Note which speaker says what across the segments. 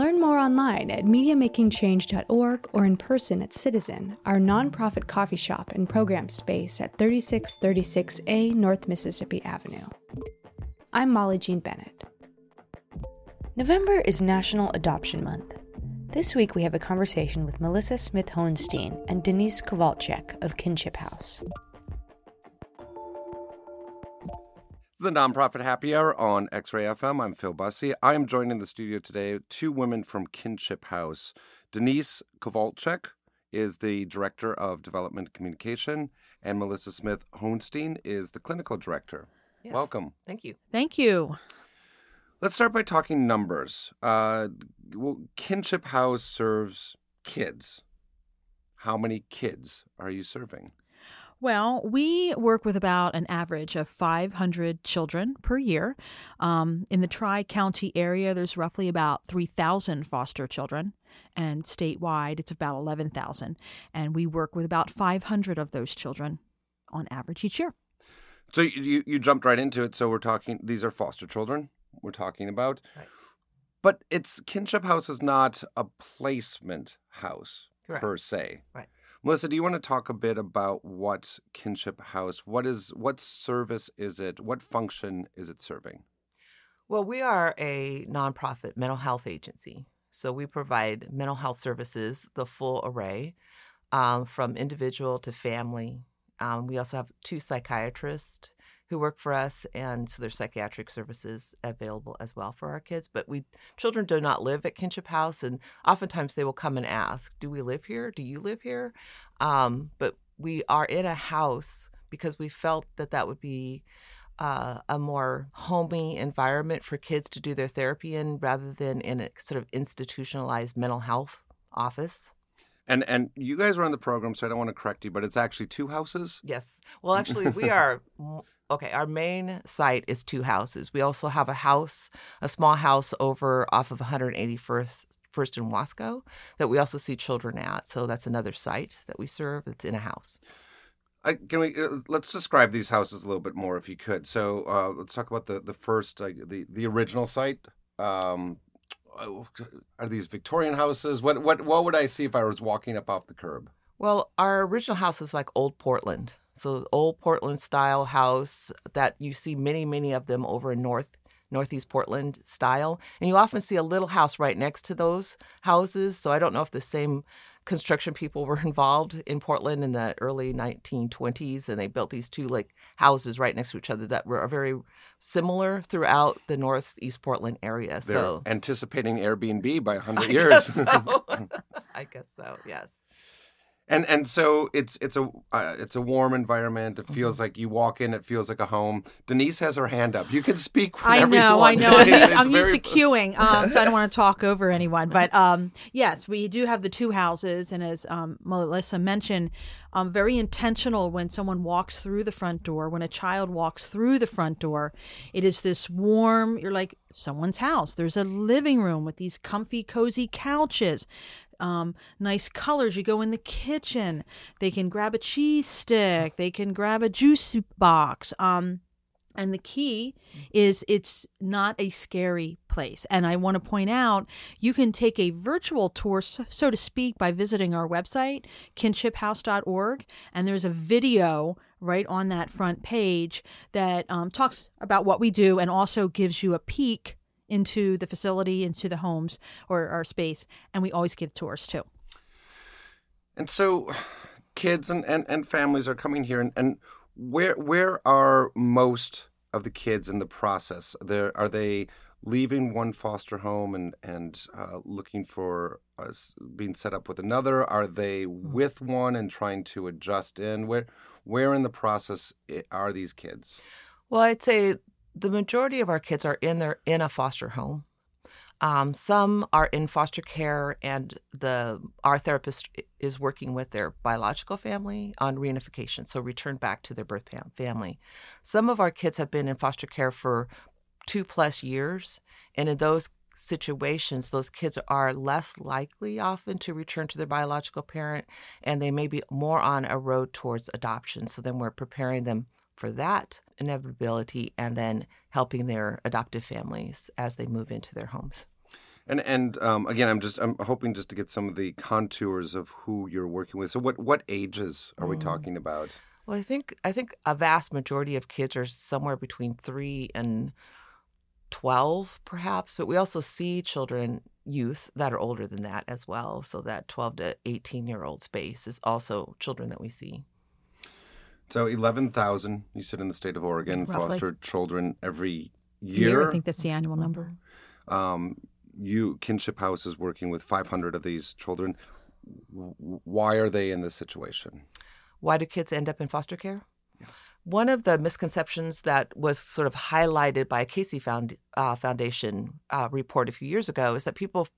Speaker 1: Learn more online at MediaMakingChange.org or in person at Citizen, our nonprofit coffee shop and program space at 3636A North Mississippi Avenue. I'm Molly Jean Bennett. November is National Adoption Month. This week we have a conversation with Melissa Smith Hohenstein and Denise Kowalczyk of Kinship House.
Speaker 2: The Nonprofit Happy Hour on X Ray FM. I'm Phil Bussey. I am joined in the studio today two women from Kinship House. Denise Kowalczyk is the Director of Development Communication, and Melissa Smith Hohenstein is the Clinical Director.
Speaker 3: Yes.
Speaker 2: Welcome.
Speaker 3: Thank you.
Speaker 4: Thank you.
Speaker 2: Let's start by talking numbers. Uh, well, Kinship House serves kids. How many kids are you serving?
Speaker 4: Well, we work with about an average of 500 children per year. Um, in the Tri County area, there's roughly about 3,000 foster children, and statewide, it's about 11,000. And we work with about 500 of those children on average each year.
Speaker 2: So you you jumped right into it. So we're talking. These are foster children. We're talking about.
Speaker 3: Right.
Speaker 2: But it's Kinship House is not a placement house
Speaker 3: Correct.
Speaker 2: per se.
Speaker 3: Right.
Speaker 2: Melissa, do you want to talk a bit about what Kinship House? What is what service is it? What function is it serving?
Speaker 3: Well, we are a nonprofit mental health agency. So we provide mental health services, the full array, um, from individual to family. Um, we also have two psychiatrists who work for us, and so there's psychiatric services available as well for our kids. But we children do not live at Kinship House, and oftentimes they will come and ask, "Do we live here? Do you live here?" Um, but we are in a house because we felt that that would be uh, a more homey environment for kids to do their therapy in rather than in a sort of institutionalized mental health office.
Speaker 2: And and you guys are on the program, so I don't want to correct you, but it's actually two houses.
Speaker 3: Yes. Well, actually, we are okay. Our main site is two houses. We also have a house, a small house over off of 181st First in Wasco that we also see children at. So that's another site that we serve. That's in a house.
Speaker 2: I, can we uh, let's describe these houses a little bit more, if you could. So uh, let's talk about the the first, uh, the the original site. Um, are these Victorian houses? What what what would I see if I was walking up off the curb?
Speaker 3: Well, our original house is like old Portland. So old Portland style house that you see many, many of them over in North Northeast Portland style. And you often see a little house right next to those houses. So I don't know if the same construction people were involved in Portland in the early 1920s and they built these two like houses right next to each other that were a very similar throughout the Northeast Portland area.
Speaker 2: They're
Speaker 3: so
Speaker 2: anticipating Airbnb by 100
Speaker 3: I
Speaker 2: years.
Speaker 3: guess so. I guess so. Yes.
Speaker 2: And and so it's it's a uh, it's a warm environment. It feels
Speaker 3: Mm-hmm.
Speaker 2: like you walk in, it feels like a home. Denise has her hand up. You can speak.
Speaker 4: I know, I know. I'm, used, I'm
Speaker 2: very-
Speaker 4: used to queuing, um, so I don't want to talk over anyone. But um, yes, we do have the two houses, and as um, Melissa mentioned, um, very intentional when someone walks through the front door. When a child walks through the front door, it is this warm. You're like someone's house. There's a living room with these comfy, cozy couches. Um, nice colors. You go in the kitchen. They can grab a cheese stick. They can grab a juice box. Um, and the key is it's not a scary place. And I want to point out you can take a virtual tour, so, to speak, by visiting our website, kinshiphouse.org. And there's a video right on that front page that um, talks about what we do and also gives you a peek into the facility, into the homes or our space. And we always give tours too.
Speaker 2: And so, kids and, and, and families are coming here, and, and where where are most of the kids in the process? There are they leaving one foster home and and uh, looking for us being set up with another? Are they with one and trying to adjust in? Where where in the process are these kids?
Speaker 3: Well, I'd say the majority of our kids are in their in a foster home. Um, some are in foster care, and the our therapist is working with their biological family on reunification, so return back to their birth family. Some of our kids have been in foster care for two plus years, and in those situations, those kids are less likely often to return to their biological parent, and they may be more on a road towards adoption. So then we're preparing them for that inevitability and then helping their adoptive families as they move into their homes.
Speaker 2: And and um, again, I'm just I'm hoping just to get some of the contours of who you're working with. So what what ages are we mm. talking about?
Speaker 3: Well, I think I think a vast majority of kids are somewhere between three and twelve, perhaps. But we also see children, youth that are older than that as well. So that twelve to eighteen year old space is also children that we see.
Speaker 2: So eleven thousand, you said in the state of Oregon, Roughly. foster children every year.
Speaker 4: year. I think that's the annual number. Um,
Speaker 2: you kinship house is working with 500 of these children why are they in this situation
Speaker 3: why do kids end up in foster care yeah. one of the misconceptions that was sort of highlighted by a casey Found, uh, foundation uh, report a few years ago is that people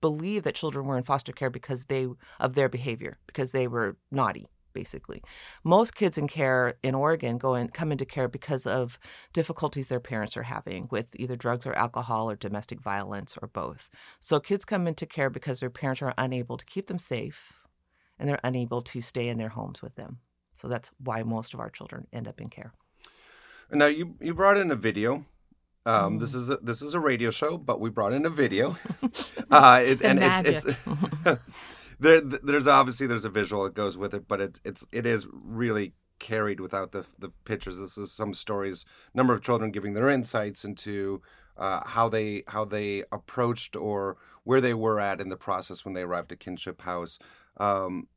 Speaker 3: believe that children were in foster care because they of their behavior because they were naughty basically. Most kids in care in Oregon go and come into care because of difficulties their parents are having with either drugs or alcohol or domestic violence or both. So kids come into care because their parents are unable to keep them safe and they're unable to stay in their homes with them. So that's why most of our children end up in care.
Speaker 2: Now you you brought in a video um, mm. This is a, this is a radio show, but we brought in a video,
Speaker 4: uh, it, and magic. it's, it's
Speaker 2: there, there's obviously there's a visual that goes with it, but it's it's it is really carried without the the pictures. This is some stories, number of children giving their insights into uh, how they how they approached or where they were at in the process when they arrived at Kinship House. Um,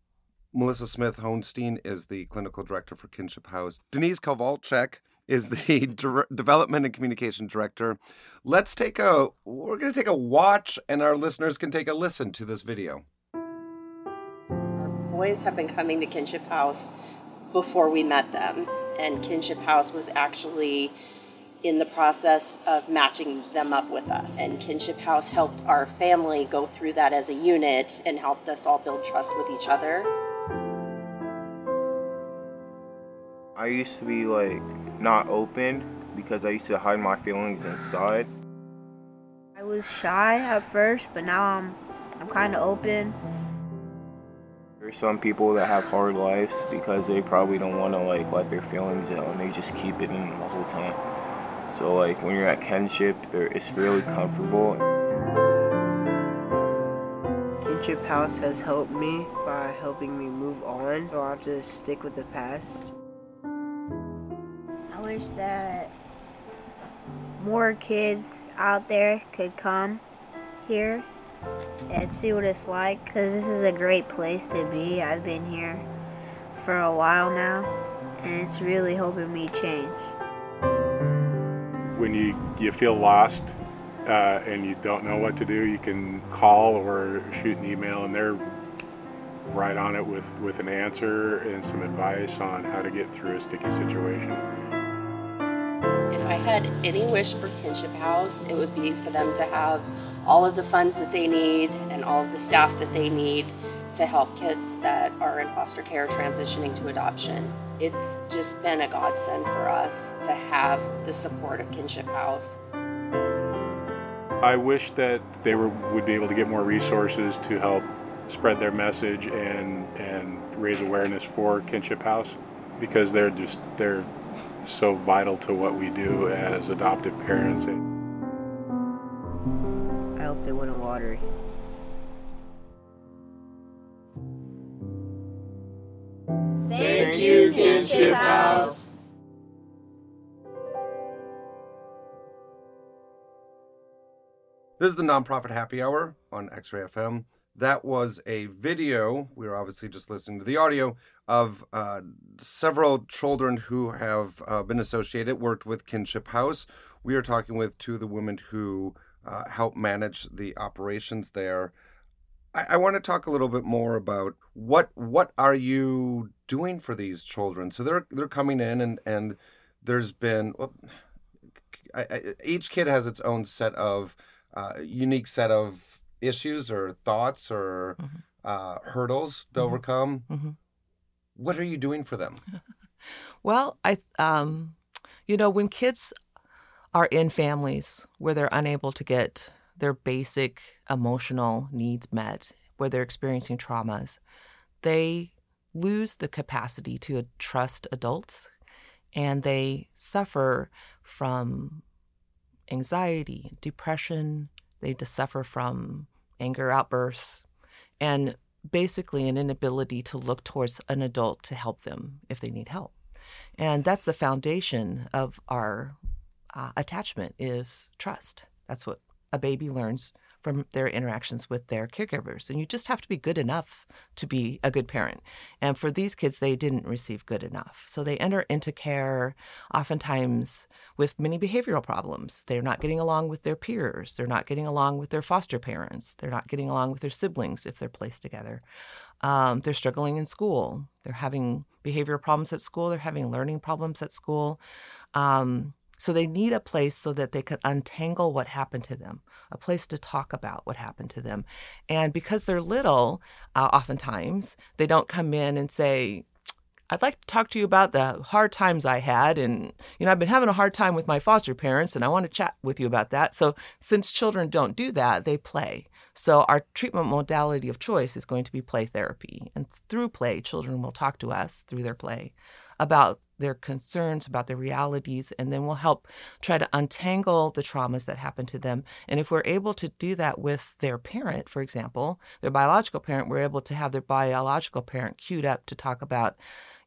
Speaker 2: Melissa Smith Hohenstein is the clinical director for Kinship House. Denise Kowalczyk is the development and communication director. Let's take a we're going to take a watch and our listeners can take a listen to this video
Speaker 5: boys have been coming to Kinship House before we met them, and Kinship House was actually in the process of matching them up with us. And Kinship House helped our family go through that as a unit and helped us all build trust with each other.
Speaker 6: I used to be like not open because I used to hide my feelings inside.
Speaker 7: I was shy at first, but now I'm I'm kind of open.
Speaker 6: There's some people that have hard lives because they probably don't want to like let their feelings out and they just keep it in the whole time. So like when you're at kinship, it's really comfortable.
Speaker 8: Kinship House has helped me by helping me move on, so I have to stick with the past.
Speaker 7: I wish that more kids out there could come here and see what it's like because this is a great place to be. I've been here for a while now and it's really helping me change.
Speaker 9: When you, you feel lost uh, and you don't know what to do, you can call or shoot an email and they're right on it with, with an answer and some advice on how to get through a sticky situation.
Speaker 5: If I had any wish for Kinship House, it would be for them to have all of the funds that they need and all of the staff that they need to help kids that are in foster care transitioning to adoption. It's just been a godsend for us to have the support of Kinship House.
Speaker 9: I wish that they were, would be able to get more resources to help spread their message and and raise awareness for Kinship House because they're just they're so vital to what we do as adoptive parents
Speaker 8: they win a lottery.
Speaker 10: Thank you, Kinship House.
Speaker 2: This is the Nonprofit Happy Hour on X Ray FM. That was a video. We were obviously just listening to the audio of uh, several children who have uh, been associated, worked with Kinship House. We are talking with two of the women who uh, help manage the operations there. I, I want to talk a little bit more about what what are you doing for these children? So they're they're coming in and and there's been well, I, I, each kid has its own set of uh, unique set of issues or thoughts or
Speaker 3: Mm-hmm.
Speaker 2: uh, hurdles to overcome.
Speaker 3: Mhm.
Speaker 2: What are you doing for them?
Speaker 3: Well, I, um, you know, when kids are in families where they're unable to get their basic emotional needs met, where they're experiencing traumas, they lose the capacity to trust adults and they suffer from anxiety, depression, they suffer from anger outbursts, and basically an inability to look towards an adult to help them if they need help. And that's the foundation of our uh, attachment is trust. That's what a baby learns from their interactions with their caregivers. And you just have to be good enough to be a good parent. And for these kids, they didn't receive good enough. So they enter into care oftentimes with many behavioral problems. They're not getting along with their peers. They're not getting along with their foster parents. They're not getting along with their siblings if they're placed together. Um, they're struggling in school. They're having behavioral problems at school. They're having learning problems at school. Um, so they need a place so that they could untangle what happened to them, a place to talk about what happened to them. And because they're little, uh, oftentimes they don't come in and say, I'd like to talk to you about the hard times I had. And, you know, I've been having a hard time with my foster parents, and I want to chat with you about that. So, since children don't do that, they play. So, our treatment modality of choice is going to be play therapy. And through play, children will talk to us through their play about their concerns, about their realities, and then we'll help try to untangle the traumas that happen to them. And if we're able to do that with their parent, for example, their biological parent, we're able to have their biological parent queued up to talk about,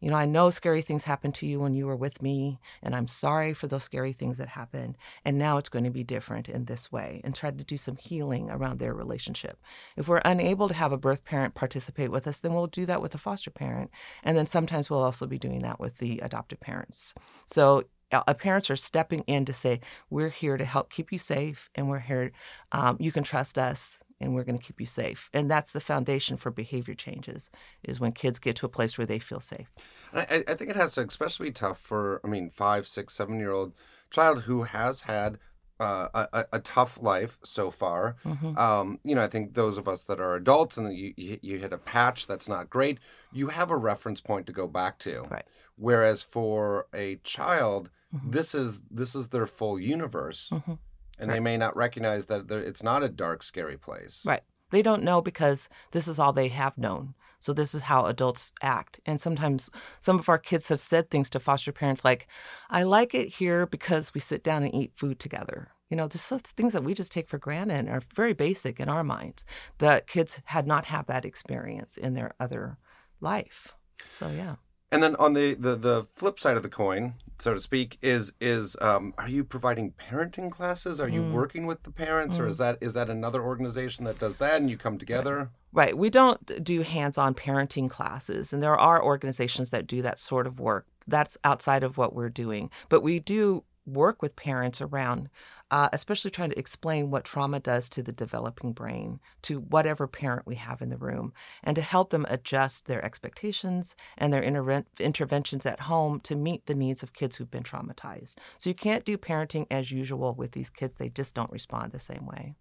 Speaker 3: you know, I know scary things happened to you when you were with me, and I'm sorry for those scary things that happened. And now it's going to be different in this way, and try to do some healing around their relationship. If we're unable to have a birth parent participate with us, then we'll do that with a foster parent. And then sometimes we'll also be doing that with the adoptive parents. So uh, parents are stepping in to say, we're here to help keep you safe, and we're here, um, you can trust us, and we're going to keep you safe. And that's the foundation for behavior changes, is when kids get to a place where they feel safe.
Speaker 2: I, I think it has to especially be tough for, I mean, five, six, seven year old child who has had uh, a, a tough life so far.
Speaker 3: Mhm.
Speaker 2: Um, you know, I think those of us that are adults and you, you you hit a patch that's not great, you have a reference point to go back to.
Speaker 3: Right.
Speaker 2: Whereas for a child,
Speaker 3: Mhm.
Speaker 2: this is this is their full universe,
Speaker 3: Mhm.
Speaker 2: and they may not recognize that it's not a dark, scary place.
Speaker 3: Right. They don't know because this is all they have known. So this is how adults act. And sometimes some of our kids have said things to foster parents like, I like it here because we sit down and eat food together. You know, this is things that we just take for granted and are very basic in our minds. That kids had not had that experience in their other life. So yeah.
Speaker 2: And then on the, the, the flip side of the coin, so to speak, is is um, are you providing parenting classes? Are you
Speaker 3: Mm.
Speaker 2: working with the parents, or
Speaker 3: Mm.
Speaker 2: is that is that another organization that does that, and you come together?
Speaker 3: Right. We don't do hands on parenting classes, and there are organizations that do that sort of work. That's outside of what we're doing. But we do work with parents around, uh, especially trying to explain what trauma does to the developing brain to whatever parent we have in the room, and to help them adjust their expectations and their interven- interventions at home to meet the needs of kids who've been traumatized. So you can't do parenting as usual with these kids, they just don't respond the same way.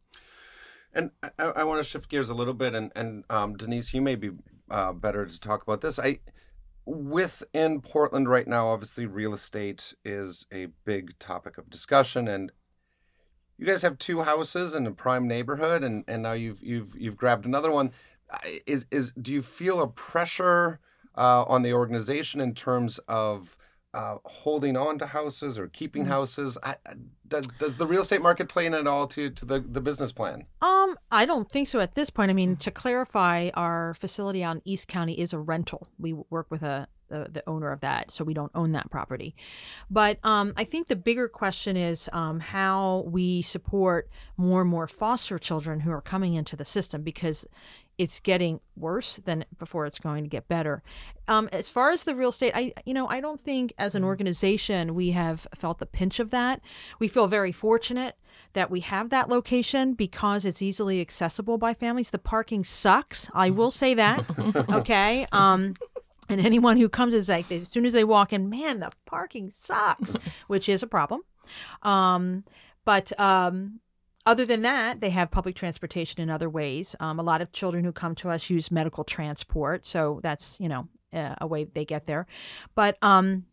Speaker 2: And I, I want to shift gears a little bit, and and um, Denise, you may be uh, better to talk about this. I within Portland right now, obviously, real estate is a big topic of discussion, and you guys have two houses in a prime neighborhood, and, and now you've you've you've grabbed another one. Is is do you feel a pressure uh, on the organization in terms of uh, holding on to houses or keeping houses? I, does does the real estate market play in at all to to the, the business plan?
Speaker 4: Um, I don't think so at this point. I mean, to clarify, our facility on East County is a rental. We work with a the, the owner of that, so we don't own that property. But um, I think the bigger question is um, how we support more and more foster children who are coming into the system because it's getting worse than before it's going to get better. Um, as far as the real estate, I you know I don't think as an organization we have felt the pinch of that. We feel very fortunate that we have that location because it's easily accessible by families. The parking sucks. I will say that. okay. Um, and anyone who comes is like, as soon as they walk in, man, the parking sucks, which is a problem. Um, but um, other than that, they have public transportation in other ways. Um, a lot of children who come to us use medical transport, so that's you know a way they get there. But um,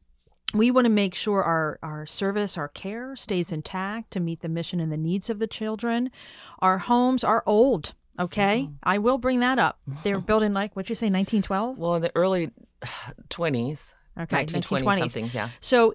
Speaker 4: we want to make sure our, our service, our care stays intact to meet the mission and the needs of the children. Our homes are old. Okay, mm-hmm. I will bring that up. They were built in like what you say, 1912.
Speaker 3: Well, in the early 20s. Okay, 1920 1920s. something. Yeah.
Speaker 4: So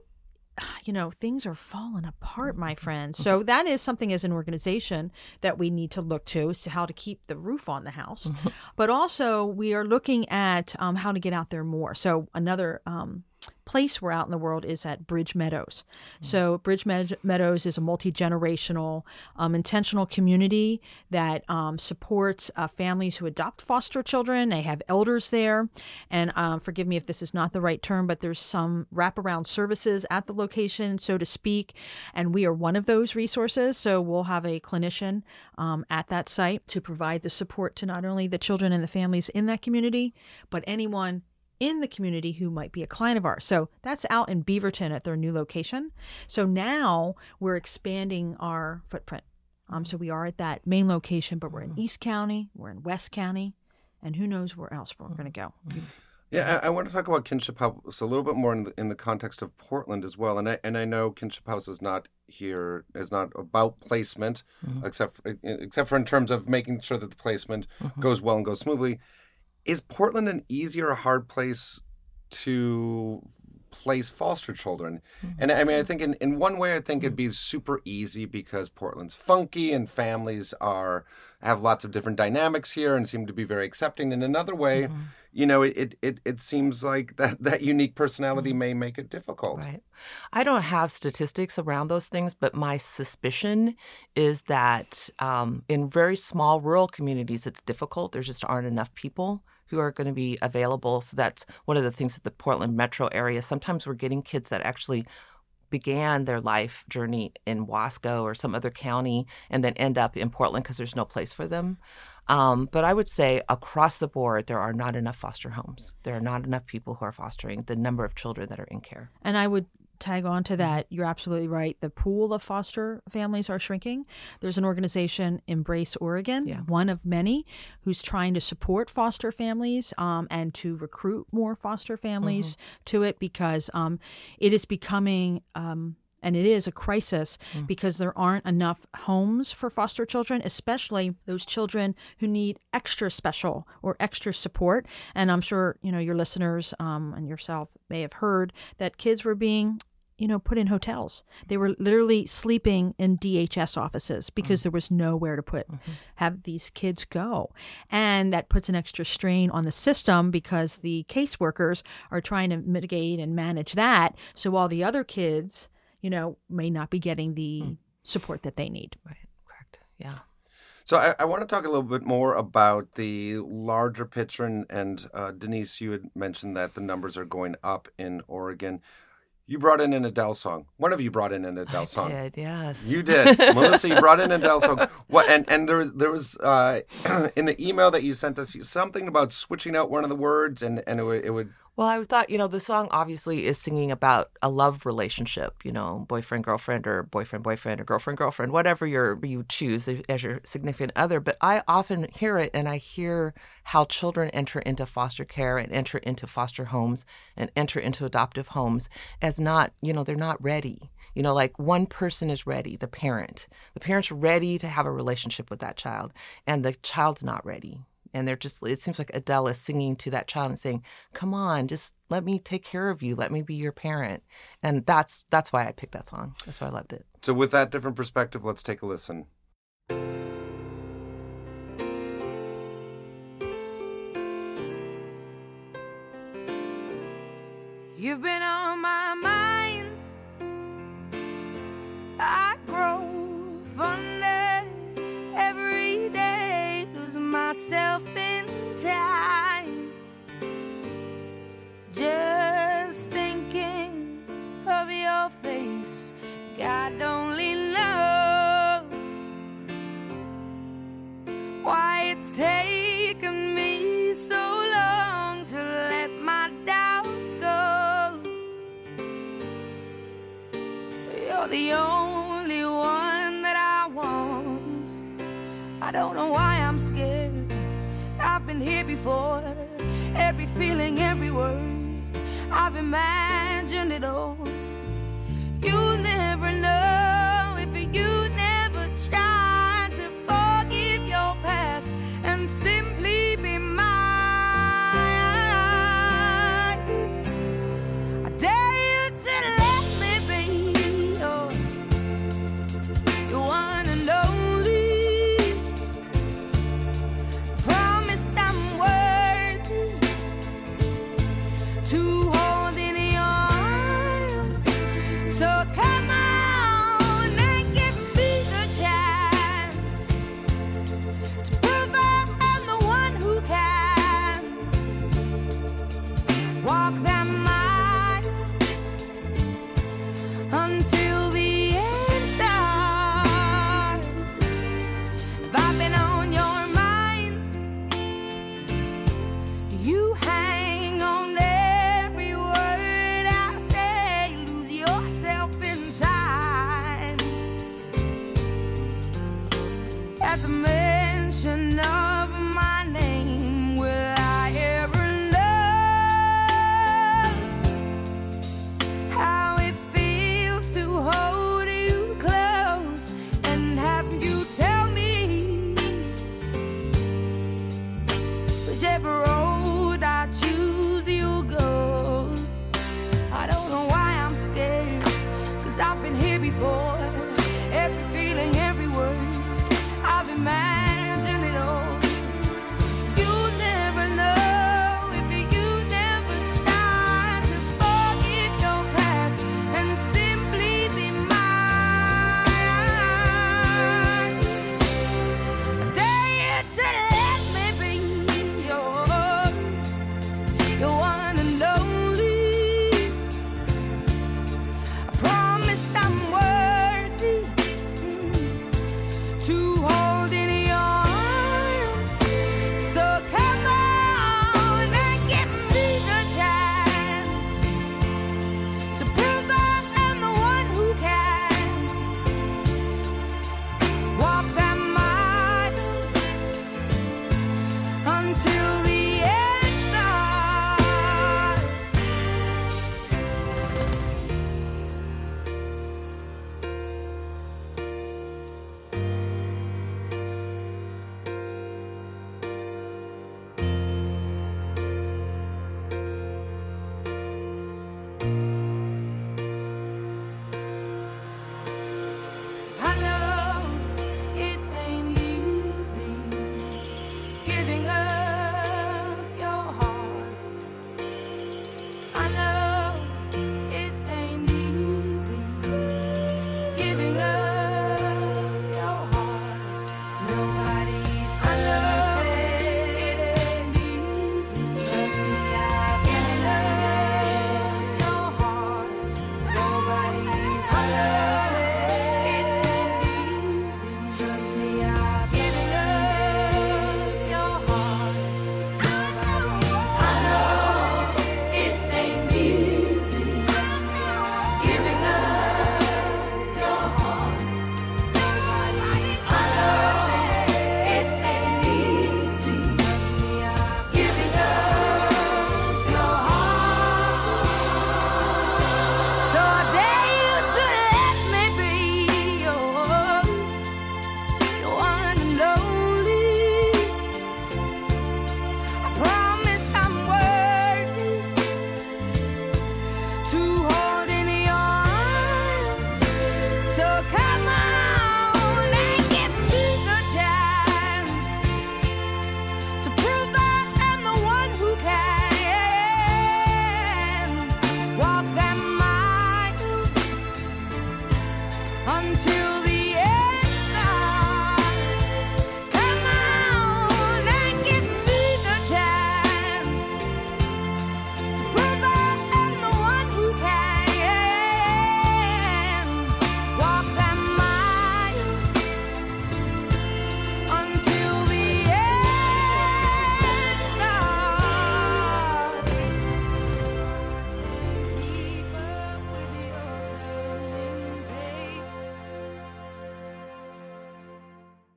Speaker 4: you know, things are falling apart, my friends. So mm-hmm. that is something as an organization that we need to look to, so how to keep the roof on the house. Mm-hmm. But also, we are looking at um, how to get out there more. So another um, place we're out in the world is at Bridge Meadows. Mm-hmm. So, Bridge Med- Meadows is a multi generational, um, intentional community that um, supports uh, families who adopt foster children. They have elders there. And um, forgive me if this is not the right term, but there's some wraparound services at the location, so to speak. And we are one of those resources. So, we'll have a clinician um, at that site to provide the support to not only the children and the families in that community, but anyone in the community who might be a client of ours. So that's out in Beaverton at their new location. So now we're expanding our footprint. Um, so we are at that main location, but we're in East County, we're in West County, and who knows where else we're going to go.
Speaker 2: Yeah, I, I, want to talk about Kinship House a little bit more in the, in the context of Portland as well. And I and I know Kinship House is not here is not about placement, mm-hmm. except for, except for in terms of making sure that the placement mm-hmm. goes well and goes smoothly is Portland an easy or a hard place to place foster children? Mm-hmm. And I mean, I think in, in one way, I think it'd be super easy because Portland's funky and families are have lots of different dynamics here and seem to be very accepting. In another way, mm-hmm. you know, it, it it seems like that that unique personality mm-hmm. may make it difficult.
Speaker 3: Right. I don't have statistics around those things, but my suspicion is that um, in very small rural communities, it's difficult. There just aren't enough people who are going to be available. So that's one of the things that the Portland metro area. Sometimes we're getting kids that actually began their life journey in Wasco or some other county and then end up in Portland because there's no place for them. Um, but I would say across the board, there are not enough foster homes. There are not enough people who are fostering the number of children that are in care.
Speaker 4: And I would tag on to that, you're absolutely right. The pool of foster families are shrinking. There's an organization, Embrace Oregon, yeah. one of many, who's trying to support foster families um, and to recruit more foster families mm-hmm. to it because um, it is becoming. Um, and it is a crisis mm. because there aren't enough homes for foster children, especially those children who need extra special or extra support. And I'm sure you know your listeners um, and yourself may have heard that kids were being you know, put in hotels. They were literally sleeping in DHS offices because mm there was nowhere to put mm-hmm. have these kids go. And that puts an extra strain on the system because the caseworkers are trying to mitigate and manage that. So all the other kids, you know, may not be getting the mm. support that they need.
Speaker 3: Right. Correct. Yeah.
Speaker 2: So I, I, want to talk a little bit more about the larger picture, and, and uh, Denise, you had mentioned that the numbers are going up in Oregon. You brought in an Adele song. One of you brought in an Adele
Speaker 3: I
Speaker 2: song.
Speaker 3: I did, yes.
Speaker 2: You did, Melissa. You brought in an Adele song. What? And and there was there was uh, in the email that you sent us something about switching out one of the words, and and it would, it would
Speaker 3: well, I thought, you know, the song obviously is singing about a love relationship, you know, boyfriend, girlfriend, or boyfriend, boyfriend, or girlfriend, girlfriend, whatever you you choose as your significant other. But I often hear it and I hear how children enter into foster care and enter into foster homes and enter into adoptive homes as not, you know, they're not ready. You know, like one person is ready, the parent. The parent's ready to have a relationship with that child, and the child's not ready and they're just it seems like adele is singing to that child and saying come on just let me take care of you. Let me be your parent. And that's that's why i picked that song. That's why i loved it.
Speaker 2: So with that different perspective let's take a listen.
Speaker 11: You've been on my mind. Every feeling, every word. I've imagined it all.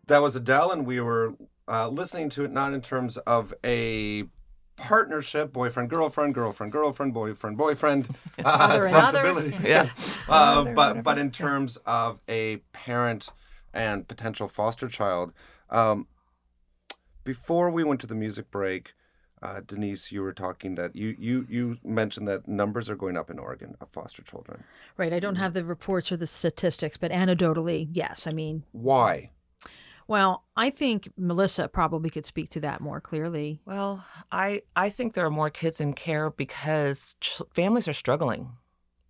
Speaker 11: That
Speaker 2: was Adele, and we were uh, listening to it not in terms of a partnership, boyfriend, girlfriend, girlfriend, girlfriend, boyfriend, boyfriend, uh, sensibility.
Speaker 3: Yeah.
Speaker 2: uh, but but in terms of a parent and potential foster child. Um, before we went to the music break, uh, Denise, you were talking that you, you you mentioned that numbers are going up in Oregon of foster children.
Speaker 4: Right. I don't have the reports or the statistics, but anecdotally, yes. I mean,
Speaker 2: why?
Speaker 4: Well, I think Melissa probably could speak to that more clearly.
Speaker 3: Well, I I think there are more kids in care because ch- families are struggling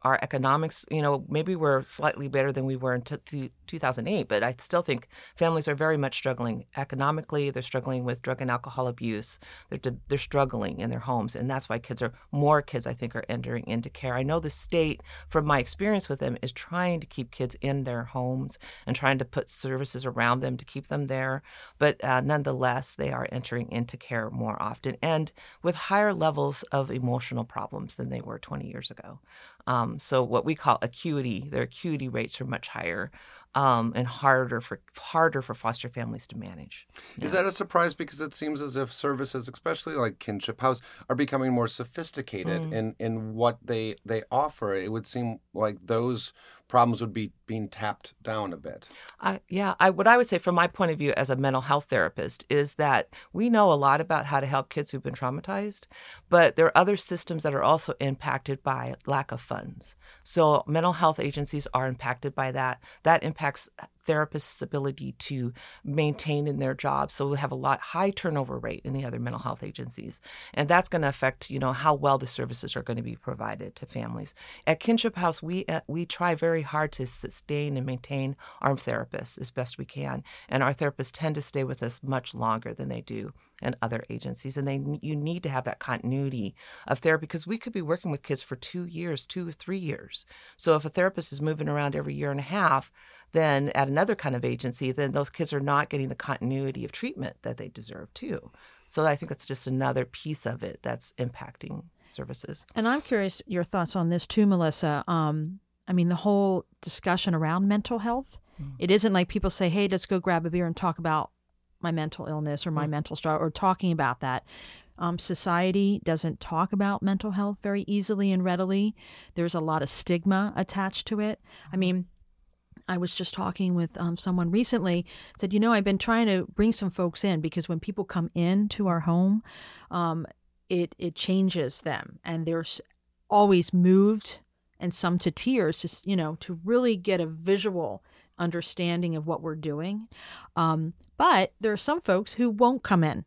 Speaker 3: our economics, you know, maybe we're slightly better than we were in t- 2008, but I still think families are very much struggling economically. They're struggling with drug and alcohol abuse. They're, they're struggling in their homes. And that's why kids are, more kids, I think, are entering into care. I know the state, from my experience with them, is trying to keep kids in their homes and trying to put services around them to keep them there. But uh, nonetheless, they are entering into care more often and with higher levels of emotional problems than they were 20 years ago. Um, so what we call acuity, their acuity rates are much higher um, and harder for harder for foster families to manage.
Speaker 2: Is that a surprise? Because it seems as if services, especially like Kinship House, are becoming more sophisticated mm. in in what they they offer. It would seem like those problems would be being tapped down a bit.
Speaker 3: Uh, yeah, I, what I would say from my point of view as a mental health therapist is that we know a lot about how to help kids who've been traumatized, but there are other systems that are also impacted by lack of funds. So mental health agencies are impacted by that. That impacts impacts therapists' ability to maintain in their jobs. So we have a lot high turnover rate in the other mental health agencies, and that's going to affect you know how well the services are going to be provided to families. At Kinship House, we uh, we try very hard to sustain and maintain our therapists as best we can, and our therapists tend to stay with us much longer than they do and other agencies and they you need to have that continuity of therapy because we could be working with kids for 2 years 2 or 3 years so if a therapist is moving around every year and a half then at another kind of agency, then those kids are not getting the continuity of treatment that they deserve too. So I think that's just another piece of it that's impacting services.
Speaker 4: And I'm curious your thoughts on this too, Melissa. Um, I mean, the whole discussion around mental health. Mm. It isn't like people say, "Hey, let's go grab a beer and talk about my mental illness or my mm. mental struggle," or talking about that. Um, society doesn't talk about mental health very easily and readily. There's a lot of stigma attached to it. I mm-hmm. mean, I was just talking with um, someone recently. Said, you know, I've been trying to bring some folks in because when people come into our home, um, it it changes them, and they're always moved and some to tears, just you know, to really get a visual understanding of what we're doing. Um, but there are some folks who won't come in.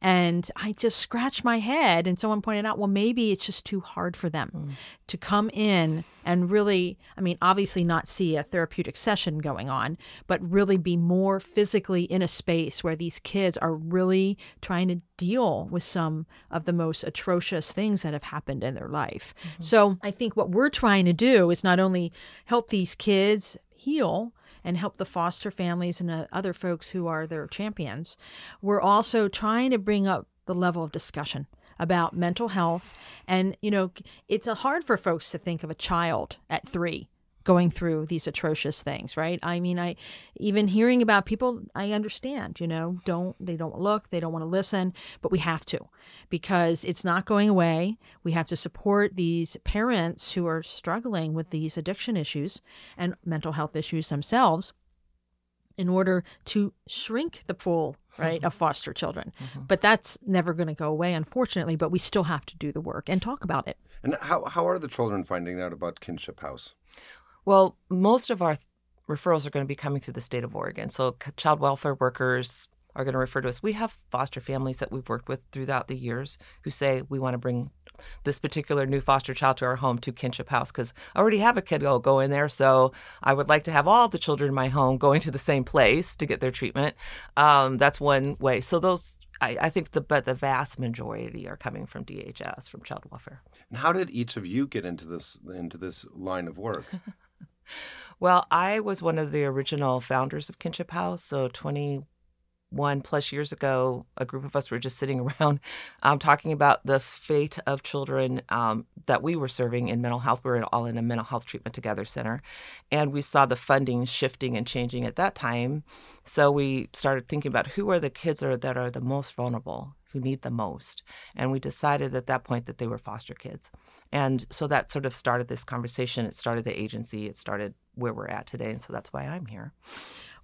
Speaker 4: And I just scratched my head, and someone pointed out, well, maybe it's just too hard for them mm. to come in and really, I mean, obviously not see a therapeutic session going on, but really be more physically in a space where these kids are really trying to deal with some of the most atrocious things that have happened in their life. Mm-hmm. So I think what we're trying to do is not only help these kids heal, and help the foster families and uh, other folks who are their champions. We're also trying to bring up the level of discussion about mental health. And, you know, it's hard for folks to think of a child at three going through these atrocious things, right? I mean, I even hearing about people, I understand, you know, don't they don't look, they don't want to listen, but we have to because it's not going away. We have to support these parents who are struggling with these addiction issues and mental health issues themselves in order to shrink the pool right of foster children mm-hmm. but that's never going to go away unfortunately but we still have to do the work and talk about it
Speaker 2: and how, how are the children finding out about kinship house
Speaker 3: well, most of our referrals are going to be coming through the state of Oregon. So, child welfare workers are going to refer to us. We have foster families that we've worked with throughout the years who say we want to bring this particular new foster child to our home to Kinship House because I already have a kid go go in there, so I would like to have all the children in my home going to the same place to get their treatment. Um, that's one way. So those. I, I think the but the vast majority are coming from DHS from child welfare.
Speaker 2: And how did each of you get into this into this line of work?
Speaker 3: Well, I was one of the original founders of Kinship House. So 21 plus years ago, a group of us were just sitting around um, talking about the fate of children um, that we were serving in mental health. We were all in a mental health treatment together center. And we saw the funding shifting and changing at that time. So we started thinking about who are the kids that are, that are the most vulnerable, who need the most. And we decided at that point that they were foster kids. And so that sort of started this conversation. It started the agency, it started where we're at today. And so that's why I'm here.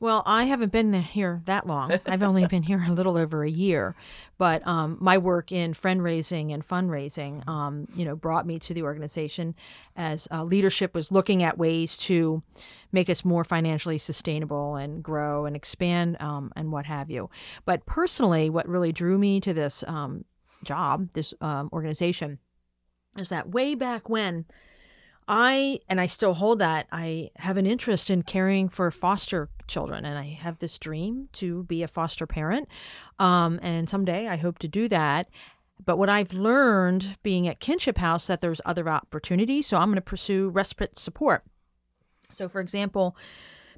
Speaker 4: Well, I haven't been here that long. I've only been here a little over a year, but um, my work in friend raising and fundraising, um, you know, brought me to the organization as uh, leadership was looking at ways to make us more financially sustainable and grow and expand um, and what have you. But personally, what really drew me to this um, job, this um, organization, is that way back when I, and I still hold that, I have an interest in caring for foster children, and I have this dream to be a foster parent. Um, and someday I hope to do that. But what I've learned being at Kinship House that there's other opportunities, so I'm going to pursue respite support. So, for example,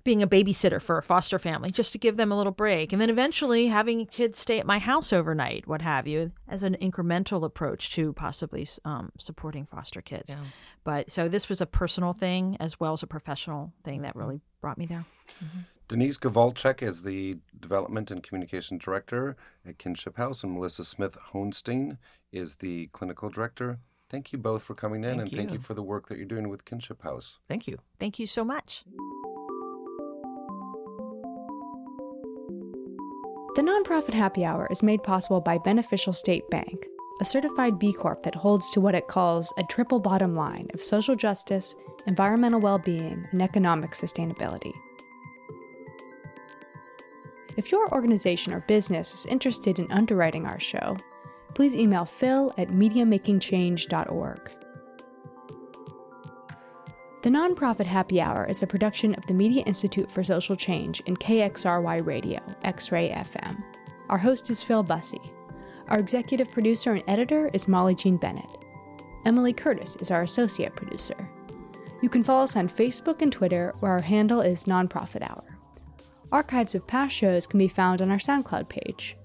Speaker 4: being a babysitter for a foster family just to give them a little break. And then eventually having kids stay at my house overnight, what have you, as an incremental approach to possibly um, supporting foster kids. Yeah. But so this was a personal thing as well as a professional thing that really brought me there.
Speaker 2: Mm-hmm. Denise Kowalczyk is the Development and Communication Director at Kinship House, and Melissa Smith Hohenstein is the Clinical Director. Thank you both for coming in, thank and you. thank you for the work that you're doing with Kinship House.
Speaker 3: Thank you.
Speaker 4: Thank you so much.
Speaker 1: The nonprofit happy hour is made possible by Beneficial State Bank, a certified B Corp that holds to what it calls a triple bottom line of social justice, environmental well being, and economic sustainability. If your organization or business is interested in underwriting our show, please email phil at mediamakingchange.org. The Nonprofit Happy Hour is a production of the Media Institute for Social Change and KXRY Radio, X Ray FM. Our host is Phil Bussey. Our executive producer and editor is Molly Jean Bennett. Emily Curtis is our associate producer. You can follow us on Facebook and Twitter, where our handle is Nonprofit Hour. Archives of past shows can be found on our SoundCloud page.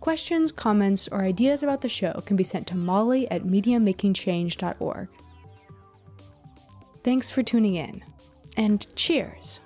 Speaker 1: Questions, comments, or ideas about the show can be sent to molly at mediamakingchange.org. Thanks for tuning in, and cheers!